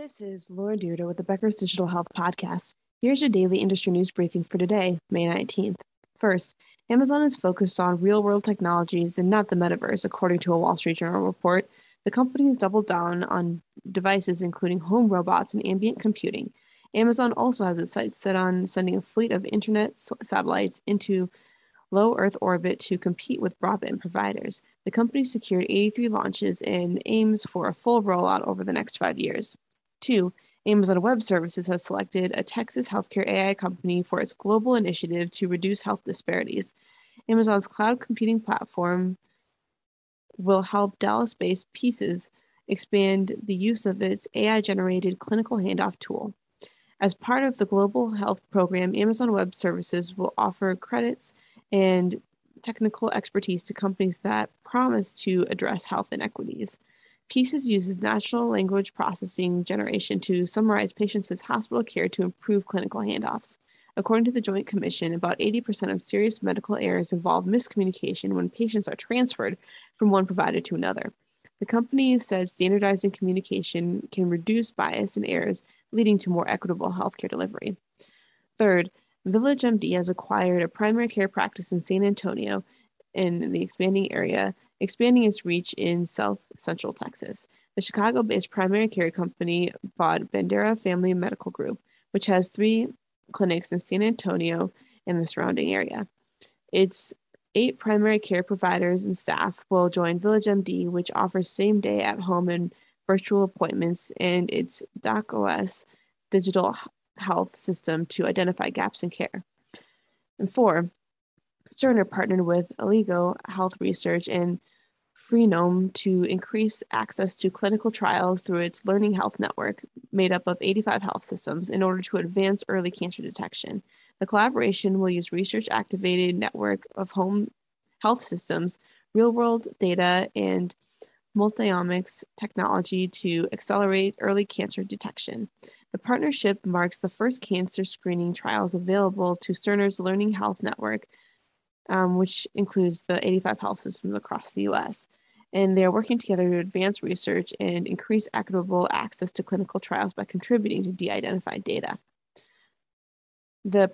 This is Laura Dyrda with the Becker's Digital Health Podcast. Here's your daily industry news briefing for today, May 19th. First, Amazon is focused on real world technologies and not the metaverse, according to a Wall Street Journal report. The company has doubled down on devices including home robots and ambient computing. Amazon also has its sights set on sending a fleet of internet satellites into low Earth orbit to compete with broadband providers. The company secured 83 launches and aims for a full rollout over the next five years. Two, Amazon Web Services has selected a Texas healthcare AI company for its global initiative to reduce health disparities. Amazon's cloud computing platform will help Dallas based Pieces expand the use of its AI generated clinical handoff tool. As part of the global health program, Amazon Web Services will offer credits and technical expertise to companies that promise to address health inequities. Pieces uses natural language processing generation to summarize patients' hospital care to improve clinical handoffs. According to the Joint Commission, about 80% of serious medical errors involve miscommunication when patients are transferred from one provider to another. The company says standardizing communication can reduce bias and errors, leading to more equitable healthcare delivery. Third, VillageMD has acquired a primary care practice in San Antonio in the expanding area expanding its reach in South Central Texas. The Chicago based primary care company bought Bandera Family Medical Group, which has three clinics in San Antonio and the surrounding area. Its eight primary care providers and staff will join VillageMD, which offers same day at home and virtual appointments, and its DocOS digital health system to identify gaps in care. And four, Cerner partnered with Elligo Health Research and Freenome to increase access to clinical trials through its Learning Health Network, made up of 85 health systems, in order to advance early cancer detection. The collaboration will use research activated network of home health systems, real world data, and multiomics technology to accelerate early cancer detection. The partnership marks the first cancer screening trials available to Cerner's Learning Health Network um, which includes the 85 health systems across the US. And they're working together to advance research and increase equitable access to clinical trials by contributing to de identified data. The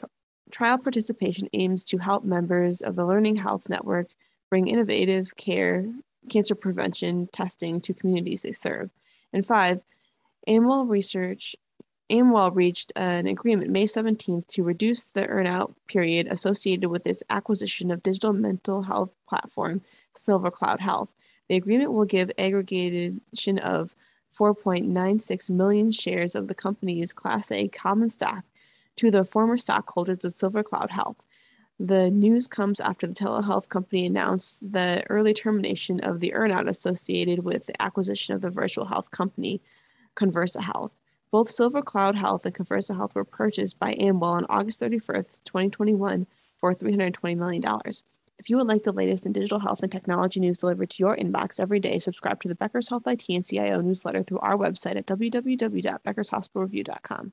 trial participation aims to help members of the Learning Health Network bring innovative care, cancer prevention testing to communities they serve. And five, Amwell Research Amwell reached an agreement May 17th to reduce the earnout period associated with its acquisition of digital mental health platform Silver Cloud Health. The agreement will give aggregation of 4.96 million shares of the company's Class A common stock to the former stockholders of Silver Cloud Health. The news comes after the telehealth company announced the early termination of the earnout associated with the acquisition of the virtual health company Conversa Health. Both Silver Cloud Health and Conversa Health were purchased by Amwell on August 31st, 2021 for $320 million. If you would like the latest in digital health and technology news delivered to your inbox every day, subscribe to the Becker's Health IT and CIO newsletter through our website at www.beckershospitalreview.com.